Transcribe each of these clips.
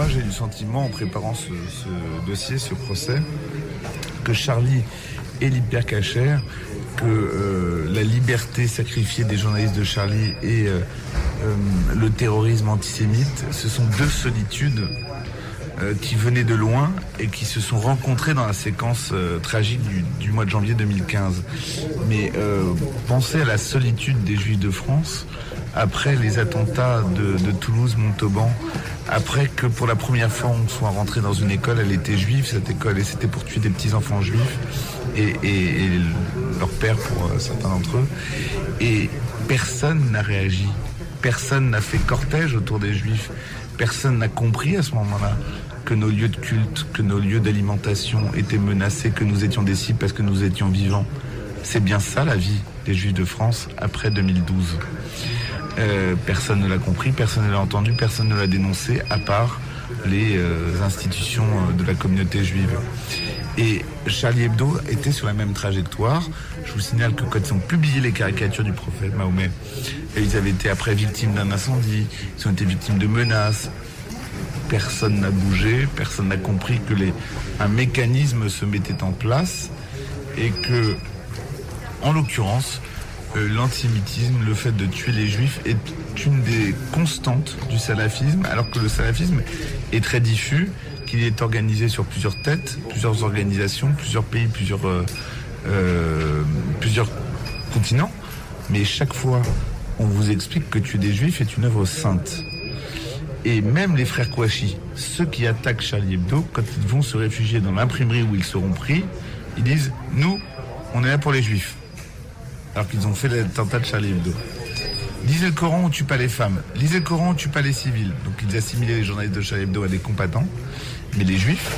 moi j'ai eu le sentiment en préparant ce, dossier, ce procès, que Charlie et l'hypercachère, que euh, la liberté sacrifiée des journalistes de Charlie et euh, euh, le terrorisme antisémite, ce sont deux solitudes qui venaient de loin et qui se sont rencontrées dans la séquence tragique du, du mois de janvier 2015. Mais pensez à la solitude des Juifs de France après les attentats de, Toulouse, Montauban, après que pour la première fois on soit rentré dans une école, elle était juive cette école et c'était pour tuer des petits enfants juifs et, et, et leur père pour euh, certains d'entre eux. Et personne n'a réagi, personne n'a fait cortège autour des juifs, personne n'a compris à ce moment-là que nos lieux de culte, que nos lieux d'alimentation étaient menacés, que nous étions des cibles parce que nous étions vivants. C'est bien ça la vie des Juifs de France après 2012. Euh, personne ne l'a compris, personne ne l'a entendu, personne ne l'a dénoncé, à part les euh, institutions euh, de la communauté juive. Et Charlie Hebdo était sur la même trajectoire. Je vous signale que quand ils ont publié les caricatures du prophète Mahomet, ils avaient été après victimes d'un incendie, ils ont été victimes de menaces. Personne n'a bougé, personne n'a compris que les, un mécanisme se mettait en place et que, en l'occurrence, euh, l'antisémitisme, le fait de tuer les juifs est une des constantes du salafisme, alors que le salafisme est très diffus, qu'il est organisé sur plusieurs têtes, plusieurs organisations, plusieurs pays, plusieurs, euh, euh, plusieurs continents. Mais chaque fois, on vous explique que tuer des juifs est une œuvre sainte. Et même les frères Kouachi, ceux qui attaquent Charlie Hebdo, quand ils vont se réfugier dans l'imprimerie où ils seront pris, ils disent Nous, on est là pour les juifs. Alors qu'ils ont fait l'attentat de Charlie Hebdo. Lisez le Coran, on tue pas les femmes. Lisez le Coran, on tue pas les civils. Donc ils assimilaient les journalistes de Charlie Hebdo à des combattants. Mais les juifs,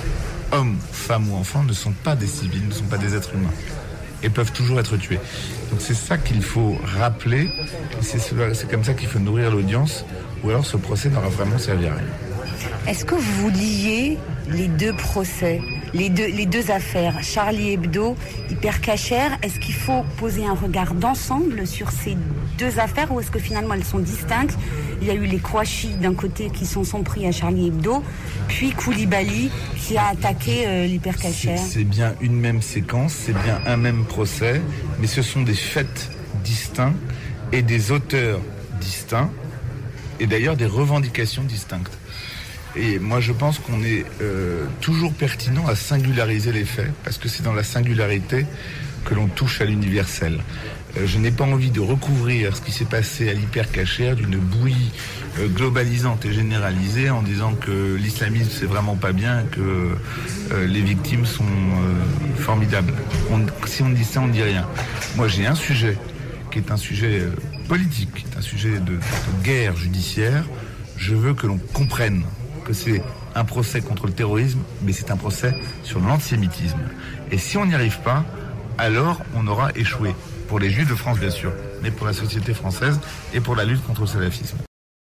hommes, femmes ou enfants, ne sont pas des civils, ne sont pas des êtres humains. Et peuvent toujours être tués. Donc c'est ça qu'il faut rappeler. C'est comme ça qu'il faut nourrir l'audience. Ou alors ce procès n'aura vraiment servi à rien. Est-ce que vous liez les deux procès, les deux, les deux affaires, Charlie Hebdo, Hypercachère Est-ce qu'il faut poser un regard d'ensemble sur ces deux affaires ou est-ce que finalement elles sont distinctes? Il y a eu les Kouachi d'un côté qui sont sont pris à Charlie Hebdo, puis Koulibaly qui a attaqué euh. C'est bien une même séquence, c'est bien un même procès, mais ce sont des faits distincts et des auteurs distincts et d'ailleurs des revendications distinctes. Et moi, je pense qu'on est euh, toujours pertinent à singulariser les faits, parce que c'est dans la singularité que l'on touche à l'universel. Euh, je n'ai pas envie de recouvrir ce qui s'est passé à l'hypercachère d'une bouillie euh, globalisante et généralisée en disant que l'islamisme c'est vraiment pas bien, que euh, les victimes sont euh, formidables. Si on dit ça, on dit rien. Moi, j'ai un sujet qui est un sujet euh, politique, qui est un sujet de guerre judiciaire. Je veux que l'on comprenne que c'est un procès contre le terrorisme, mais c'est un procès sur l'antisémitisme. Et si on n'y arrive pas, alors on aura échoué. Pour les Juifs de France, bien sûr, mais pour la société française et pour la lutte contre le salafisme.